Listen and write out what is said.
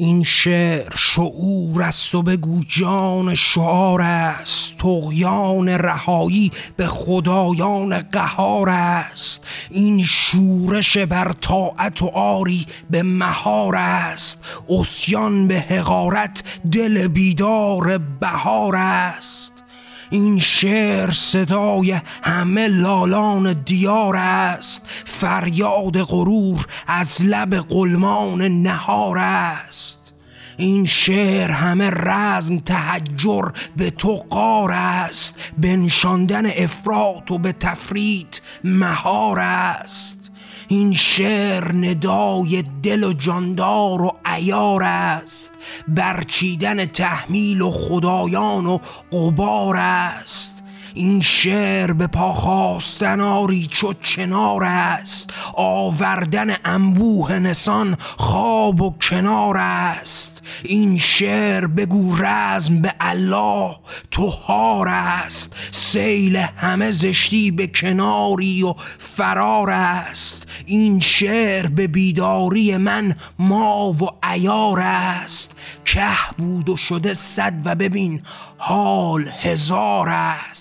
این شعر شعور است و بگو جان شعار است. تغیان رهایی به خدایان قهار است. این شورش بر طاعت و آری به مهار است. اسیان به حقارت دل بیدار بهار است. این شعر صدای همه لالان دیار است. فریاد غرور از لب قلمان نهار است. این شعر همه رزم تحجر به تو قار است. بنشاندن افراط و به تفرید مهار است. این شعر ندای دل و جاندار و ایار است. برچیدن تحمیل و خدایان و قبار است. این شعر به پا خواستن آری چو چنار است. آوردن انبوه نسان خواب و کنار است. این شعر بگو رزم به الله توهار است. سیل همه زشتی به کناری و فرار است. این شعر به بیداری من ما و ایار است. که بود و شده صد و ببین حال هزار است.